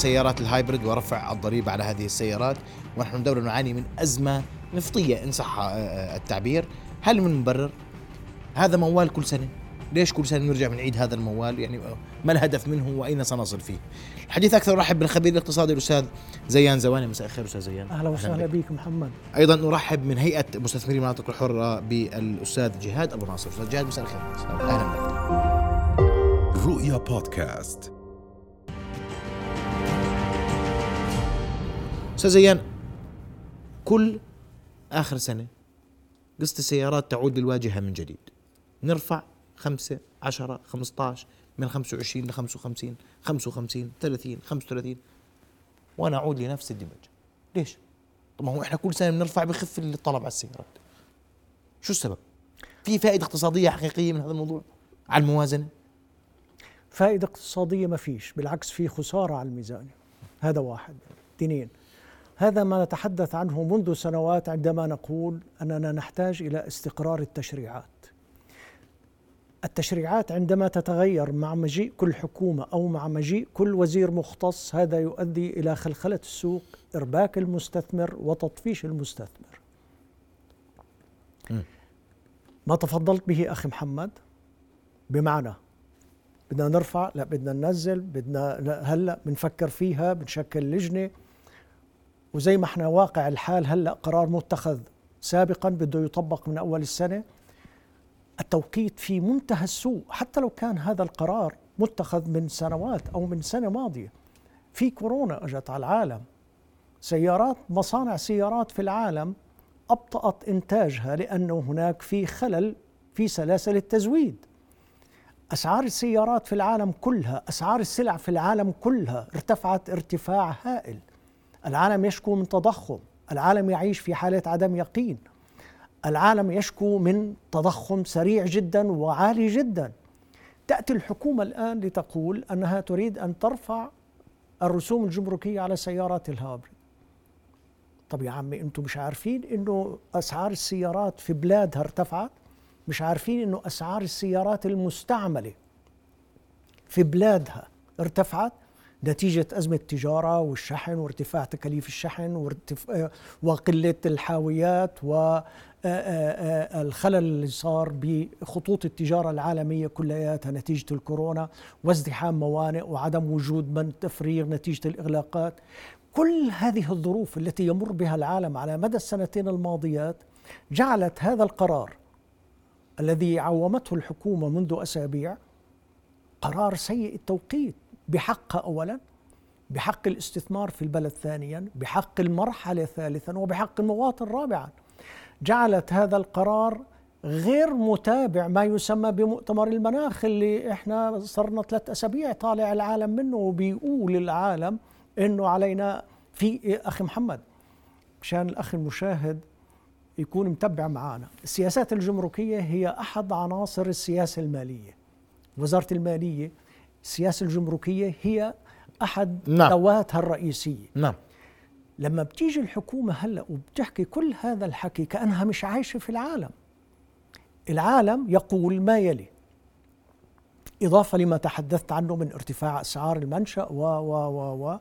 سيارات الهايبرد ورفع الضريبة على هذه السيارات ونحن دولة نعاني من أزمة نفطية إن صح آه، التعبير. هل من مبرر؟ هذا موال كل سنة. ليش كل سنة نرجع بنعيد هذا الموال؟ يعني ما الهدف منه وأين سنصل فيه؟ الحديث أكثر نرحب بالخبير الاقتصادي الأستاذ زيان زواني. مساء الخير أستاذ زيان. أهلا وسهلا بك. محمد. أيضا نرحب من هيئة مستثمري المناطق الحرة بالأستاذ جهاد أبو ناصر. أستاذ جهاد مساء الخير. أهلا بك. رؤيا بودكاست. أستاذ زيان كل آخر سنة قسط السيارات تعود للواجهة من جديد. نرفع خمسة عشرة خمسة عشر من خمسة وعشرين لخمسة وخمسين خمسة وخمسين ثلاثين خمسة وثلاثين. وأنا أعود لنفس الدمج. ليش؟ طب ما هو إحنا كل سنة بنرفع بخف الطلب على السيارات. شو السبب؟ في فائدة اقتصادية حقيقية من هذا الموضوع؟ على الموازنة؟ فائدة اقتصادية ما فيش بالعكس في خسارة على الميزانية هذا واحد. اثنين هذا ما نتحدث عنه منذ سنوات عندما نقول أننا نحتاج إلى استقرار التشريعات. التشريعات عندما تتغير مع مجيء كل حكومة أو مع مجيء كل وزير مختص هذا يؤدي إلى خلخلة السوق، إرباك المستثمر وتطفيش المستثمر. ما تفضلت به أخي محمد بمعنى بدنا نرفع لا بدنا ننزل بدنا هلأ بنفكر فيها بنشكل لجنة وزي ما إحنا واقع الحال هلأ قرار متخذ سابقا بده يطبق من أول السنة. التوقيت في منتهى السوء حتى لو كان هذا القرار متخذ من سنوات أو من سنة ماضية. في كورونا أجت على العالم. سيارات مصانع سيارات في العالم أبطأت إنتاجها لأنه هناك في خلل في سلاسل التزويد. أسعار السيارات في العالم كلها أسعار السلع في العالم كلها ارتفعت ارتفاع هائل. العالم يشكو من تضخم العالم يعيش في حالة عدم يقين. العالم يشكو من تضخم سريع جدا وعالي جدا. تأتي الحكومة الآن لتقول أنها تريد أن ترفع الرسوم الجمركية على سيارات الهابريد طب يا عمي أنتم مش عارفين إنه أسعار السيارات في بلادها ارتفعت؟ مش عارفين إنه أسعار السيارات المستعملة في بلادها ارتفعت؟ نتيجة أزمة التجارة والشحن وارتفاع تكاليف الشحن وارتف... وقلة الحاويات والخلل آه، آه، آه، اللي صار بخطوط التجارة العالمية كلياتها نتيجة الكورونا وازدحام موانئ وعدم وجود من تفريغ نتيجة الإغلاقات. كل هذه الظروف التي يمر بها العالم على مدى السنتين الماضيات جعلت هذا القرار الذي عومته الحكومة منذ أسابيع قرار سيء التوقيت. بحقها اولا بحق الاستثمار في البلد ثانيا بحق المرحلة ثالثا وبحق المواطن رابعا. جعلت هذا القرار غير متابع ما يسمى بمؤتمر المناخ اللي إحنا صرنا ثلاث أسابيع طالع العالم منه وبيقول العالم إنه علينا في أخي محمد مشان الأخ المشاهد يكون متبع معنا السياسات الجمركية هي أحد عناصر السياسة المالية وزارة المالية السياسة الجمركية هي أحد نعم. ذواتها الرئيسية. نعم. لما بتيجي الحكومة هلأ وبتحكي كل هذا الحكي كأنها مش عايشة في العالم. العالم يقول ما يلي. إضافة لما تحدثت عنه من ارتفاع أسعار المنشأ و و و و.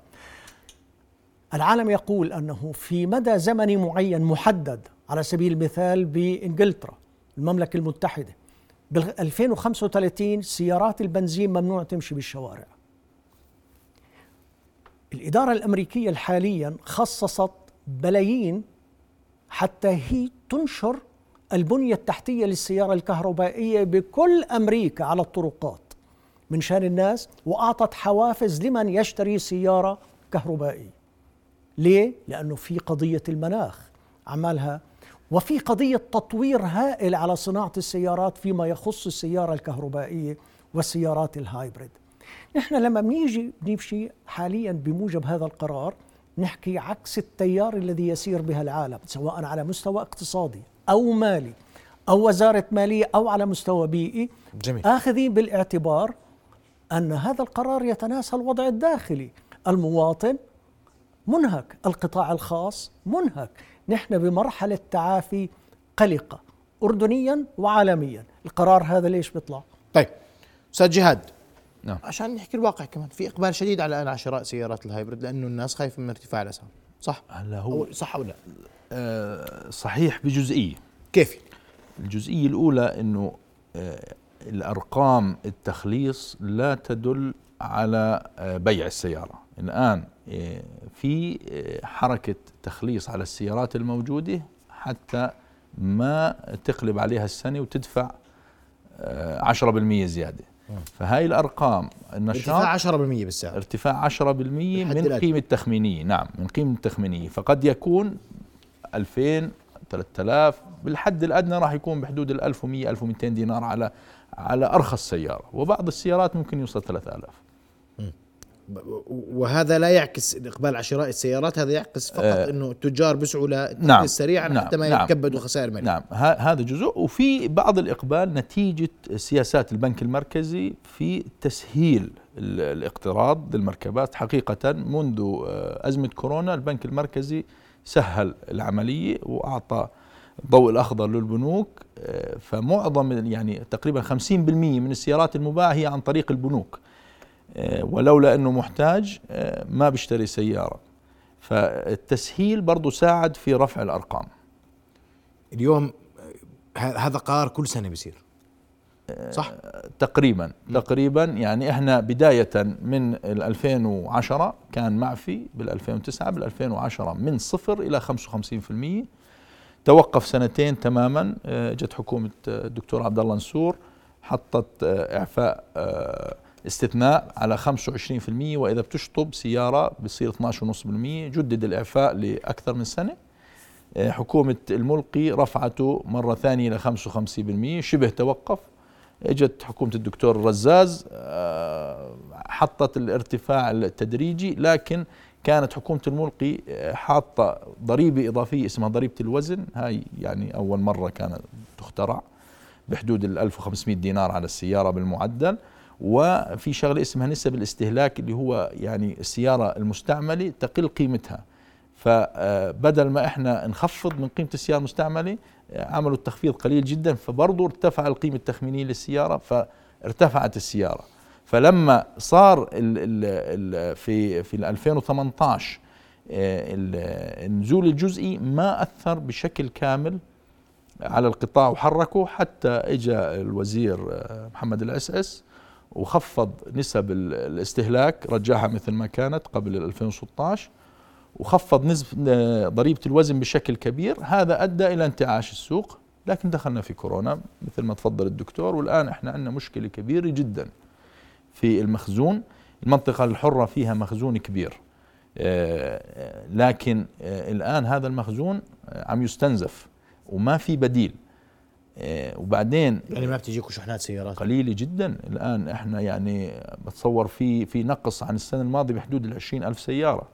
العالم يقول أنه في مدى زمني معين محدد على سبيل المثال بإنجلترا المملكة المتحدة. بال 2035 سيارات البنزين ممنوع تمشي بالشوارع. الإدارة الأمريكية حاليا خصصت بلايين حتى هي تنشر البنية التحتية للسيارة الكهربائية بكل أمريكا على الطرقات من شأن الناس وأعطت حوافز لمن يشتري سيارة كهربائية. ليه؟ لأنه في قضية المناخ. عملها وفي قضية تطوير هائل على صناعة السيارات فيما يخص السيارة الكهربائية والسيارات الهايبريد. نحن لما بنيجي بنمشي حاليا بموجب هذا القرار نحكي عكس التيار الذي يسير بها العالم سواء على مستوى اقتصادي أو مالي أو وزارة مالية أو على مستوى بيئي. جميل. آخذين بالاعتبار أن هذا القرار يتناسى الوضع الداخلي. المواطن منهك القطاع الخاص منهك. نحن بمرحلة تعافي قلقة أردنيا وعالميا. القرار هذا ليش بيطلع؟ طيب أستاذ جهاد. نعم. عشان نحكي الواقع كمان في إقبال شديد على على شراء سيارات الهايبرد لأنه الناس خايفة من ارتفاع الأسعار صح؟ هلا هو أو صح أو لا؟ آه صحيح بجزئية. كيف؟ الجزئية الأولى إنه آه الأرقام التخليص لا تدل على آه بيع السيارة. الآن آه في آه حركة تخليص على السيارات الموجودة حتى ما تقلب عليها السنة وتدفع آه 10% زيادة. فهاي الأرقام النشاط ارتفاع 10% بالسعر ارتفاع 10% من. قيمة التخمينية نعم من قيمة التخمينية فقد يكون 2000 3000 بالحد الأدنى راح يكون بحدود ال 1100 1200 دينار على على أرخص سيارة. وبعض السيارات ممكن يوصل 3000 وهذا لا يعكس الاقبال على شراء السيارات هذا يعكس فقط آه. إنه التجار بيسعوا نعم، سريعا نعم، حتى ما نعم. يتكبدوا خسائر ماليه نعم. هذا جزء. وفي بعض الإقبال نتيجة سياسات البنك المركزي في تسهيل ال- الاقتراض للمركبات. حقيقة منذ آه، أزمة كورونا البنك المركزي سهل العملية وأعطى الضوء الأخضر للبنوك آه، فمعظم يعني تقريبا 50% من السيارات المباعة هي عن طريق البنوك. ولولا أنه محتاج آه، ما بيشتري سيارة. فالتسهيل برضو ساعد في رفع الأرقام. اليوم آه، هذا قرار كل سنة بيصير. صح؟ تقريبا. تقريبا. يعني إحنا بداية من ال 2010 كان معفي بال 2009 بال 2010 من صفر إلى 55% توقف سنتين تماما. آه، جت حكومة آه، الدكتور عبد الله نسور حطت آه، إعفاء آه، استثناء على 25% وإذا بتشطب سيارة بصير 12.5% جدد الإعفاء لأكثر من سنة. آه، حكومة الملقي رفعته مرة ثانية إلى 55% شبه توقف. إجت حكومة الدكتور الرزاز آه، حطت الارتفاع التدريجي لكن كانت حكومة الملقي آه، حاطة ضريبة إضافية اسمها ضريبة الوزن. هاي يعني أول مرة كانت تخترع بحدود ال 1500 دينار على السيارة بالمعدل. وفي شغلة اسمها نسب الاستهلاك اللي هو يعني السيارة المستعملة تقل قيمتها. فبدل ما إحنا نخفض من قيمة السيارة المستعملة آه، عملوا التخفيض قليل جدا فبرضه ارتفع القيمة التخمينية للسيارة فارتفعت السيارة. فلما صار ال ال ال في في ال 2018 آه، ال- النزول الجزئي ما أثر بشكل كامل على القطاع وحركه حتى اجى الوزير آه، محمد العسعس وخفض نسب ال- الاستهلاك رجعها مثل ما كانت قبل ال 2016 وخفض نسبة ضريبة الوزن بشكل كبير. هذا أدى إلى انتعاش السوق لكن دخلنا في كورونا مثل ما تفضل الدكتور. والآن إحنا عندنا مشكلة كبيرة جدا في المخزون. المنطقة الحرة فيها مخزون كبير آه، آه، لكن آه، الآن هذا المخزون آه، عم يستنزف وما في بديل. آه، وبعدين يعني ما بتجيكم شحنات سيارات. قليلة جدا. الآن إحنا يعني بتصور في في نقص عن السنة الماضية بحدود ال ألف سيارة.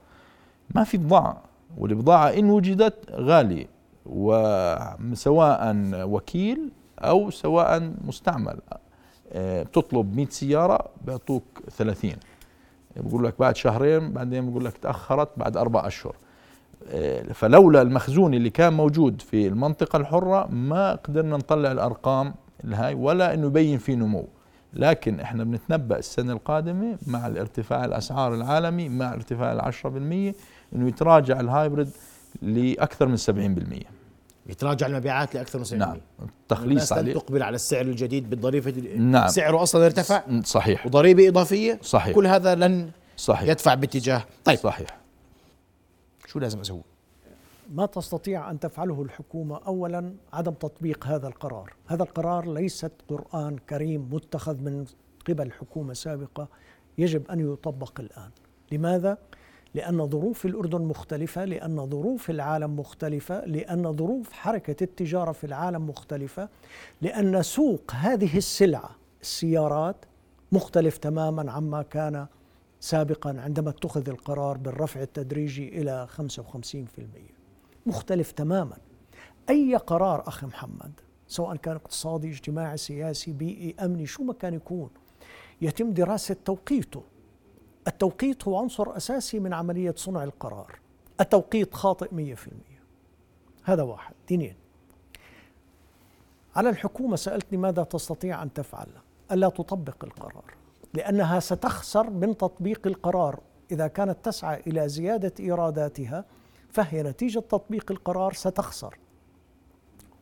ما في بضاعة والبضاعة إن وجدت غالية وسواء وكيل أو سواء مستعمل. آه، بتطلب 100 سيارة بيعطوك 30 بقول لك بعد شهرين بعدين بقول لك تأخرت بعد أربع أشهر. آه، فلولا المخزون اللي كان موجود في المنطقة الحرة ما قدرنا نطلع الأرقام الهاي ولا إنه يبين في نمو. لكن إحنا بنتنبأ السنة القادمة مع الارتفاع الأسعار العالمي مع ارتفاع العشرة بالمية إنه يتراجع ال hybrid لأكثر من 70% يتراجع المبيعات لأكثر من 70% نعم. التخليص عليه. تقبل على السعر الجديد بالضريبه نعم. سعره أصلا ارتفع؟ صحيح. وضريبة إضافية؟ صحيح. كل هذا لن صحيح. يدفع باتجاه. طيب. صحيح. شو لازم أسوي ما تستطيع أن تفعله الحكومة اولا عدم تطبيق هذا القرار، هذا القرار ليست قرآن كريم متخذ من قبل حكومة سابقة يجب أن يطبق الآن. لماذا؟ لأن ظروف الأردن مختلفة، لأن ظروف العالم مختلفة، لأن ظروف حركة التجارة في العالم مختلفة، لأن سوق هذه السلعة السيارات مختلف تماما عما كان سابقا عندما اتخذ القرار بالرفع التدريجي إلى 55%. مختلف تماما. أي قرار أخي محمد سواء كان اقتصادي اجتماعي سياسي بيئي أمني شو ما كان يكون يتم دراسة توقيته. التوقيت هو عنصر أساسي من عملية صنع القرار. التوقيت خاطئ 100% هذا واحد. اثنين. على الحكومة سألتني ماذا تستطيع أن تفعل. ألا تطبق القرار. لأنها ستخسر من تطبيق القرار. إذا كانت تسعى إلى زيادة إيراداتها فهي نتيجة تطبيق القرار ستخسر.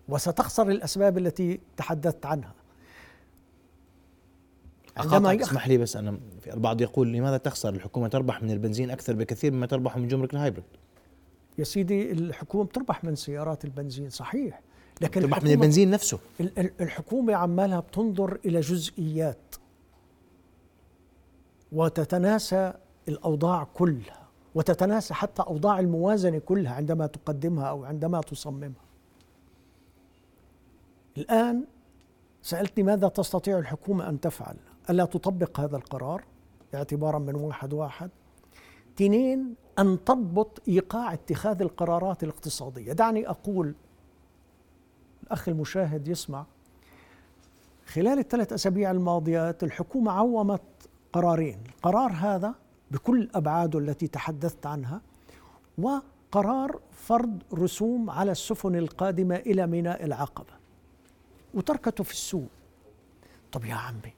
وستخسر الأسباب التي تحدثت عنها. عندما اسمح لي بس أنا في البعض يقول لماذا تخسر؟ الحكومة تربح من البنزين أكثر بكثير مما تربح من جمرك الهايبريد. يا سيدي الحكومة بتربح من سيارات البنزين صحيح. لكن تربح من البنزين نفسه. الحكومة عمالها بتنظر إلى جزئيات. وتتناسى الأوضاع كلها وتتناسى حتى أوضاع الموازنة كلها عندما تقدمها أو عندما تصممها. الآن سألتني ماذا تستطيع الحكومة أن تفعل؟ ألا تطبق هذا القرار اعتبارا من واحد واحد؟ اثنين أن تضبط إيقاع اتخاذ القرارات الاقتصادية. دعني أقول الأخ المشاهد يسمع خلال الثلاث أسابيع الماضيات الحكومة عومت قرارين. القرار هذا بكل أبعاده التي تحدثت عنها وقرار فرض رسوم على السفن القادمة إلى ميناء العقبة. وتركته في السوق. طب يا عمي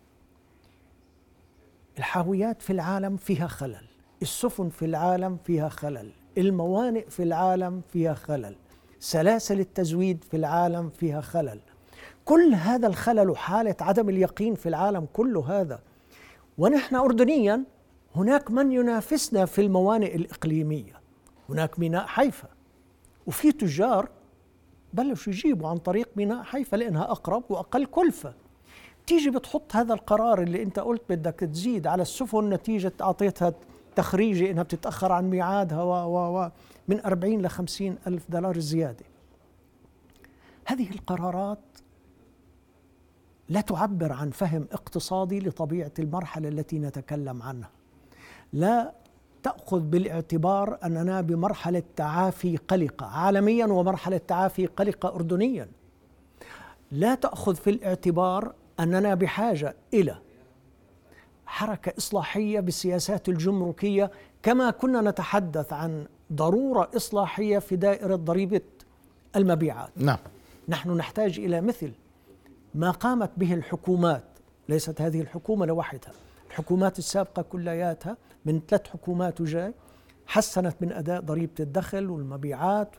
الحاويات في العالم فيها خلل السفن في العالم فيها خلل الموانئ في العالم فيها خلل سلاسل التزويد في العالم فيها خلل. كل هذا الخلل وحالة عدم اليقين في العالم كله هذا ونحن أردنيا هناك من ينافسنا في الموانئ الإقليمية. هناك ميناء حيفا. وفي تجار بلشوا يجيبوا عن طريق ميناء حيفا لأنها أقرب وأقل كلفة. تيجي بتحط هذا القرار اللي أنت قلت بدك تزيد على السفن نتيجة أعطيتها تخريجي إنها بتتأخر عن ميعادها و و و من 40 ل 50 ألف دولار زيادة. هذه القرارات لا تعبر عن فهم اقتصادي لطبيعة المرحلة التي نتكلم عنها. لا تأخذ بالاعتبار أننا بمرحلة تعافي قلقة عالميا ومرحلة تعافي قلقة اردنيا. لا تأخذ في الاعتبار أننا بحاجة إلى حركة إصلاحية بالسياسات الجمركية كما كنا نتحدث عن ضرورة إصلاحية في دائرة ضريبة المبيعات. نعم. نحن نحتاج إلى مثل ما قامت به الحكومات ليست هذه الحكومة لوحدها الحكومات السابقة كلياتها من ثلاث حكومات وجاي حسنت من أداء ضريبة الدخل والمبيعات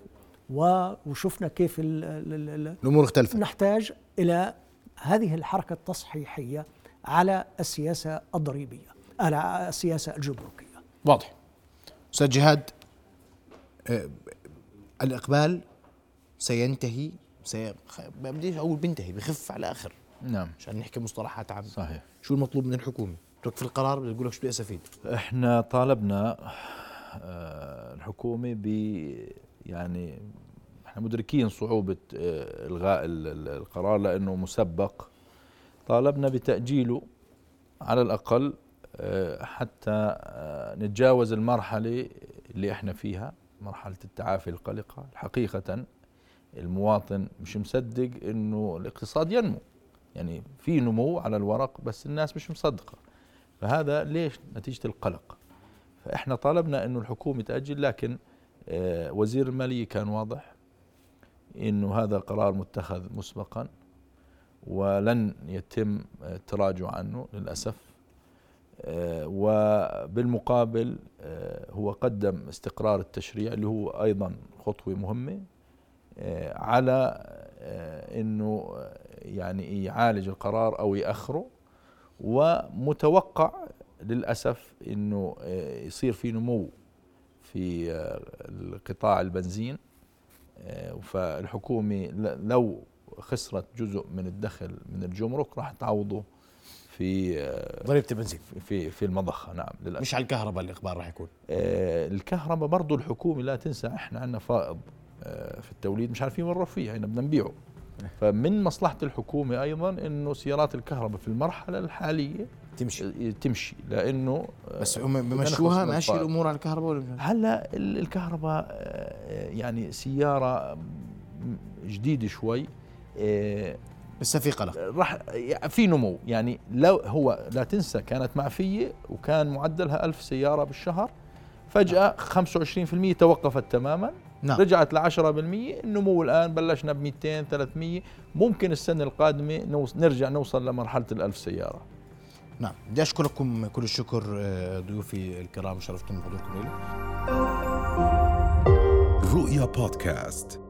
وشفنا كيف الأمور اختلفت. نحتاج إلى هذه الحركة التصحيحية على السياسة الضريبية على السياسة الجمركية واضح. أستاذ جهاد آه، الإقبال سينتهي سي... بديش أقول بينتهي بخف على آخر نعم. عشان نحكي مصطلحات عامة. صحيح. شو المطلوب من الحكومة؟ توقف القرار بتقول لك شو بدي استفيد؟ إحنا طالبنا آه، الحكومة ب يعني إحنا مدركين صعوبة آه، إلغاء القرار لأنه مسبق. طالبنا بتأجيله على الأقل آه، حتى نتجاوز المرحلة اللي إحنا فيها مرحلة التعافي القلقة حقيقة. المواطن مش مصدق إنه الاقتصاد ينمو. يعني في نمو على الورق بس الناس مش مصدقة. فهذا ليش نتيجة القلق؟ فإحنا طالبنا إنه الحكومة تأجل لكن آه، وزير المالية كان واضح إنه هذا قرار متخذ مسبقا ولن يتم التراجع عنه للأسف. آه، وبالمقابل آه، هو قدم استقرار التشريع اللي هو أيضا خطوة مهمة. آه، على أنه يعني يعالج القرار أو يأخره ومتوقع للأسف أنه يصير في نمو في القطاع البنزين. فالحكومة لو خسرت جزء من الدخل من الجمرك راح تعوضه في آه، ضريبة البنزين. في في المضخة. نعم للأسف. مش على الكهرباء الاقبال راح يكون. آه الكهرباء برضه الحكومة لا تنسى إحنا عندنا فائض آه في التوليد مش عارفين وين فيه إحنا بدنا نبيعه. فمن مصلحة الحكومة أيضا إنه سيارات الكهرباء في المرحلة الحالية تمشي. آه، تمشي. لأنه بس هم بمشوها ماشي الأمور على الكهرباء ولا هلأ الكهرباء يعني سيارة جديدة شوي لسه في قلق. راح في نمو. يعني لو هو لا تنسى كانت معفية وكان معدلها ألف سيارة بالشهر فجأة 25% توقفت تماما. نعم. رجعت ل 10% النمو الآن بلشنا ب 200 300 ممكن السنة القادمة نرجع نوصل لمرحلة ال1000 سيارة. نعم. بدي أشكركم كل الشكر آه، ضيوفي الكرام شرفتم بحضوركم لي رؤيا بودكاست.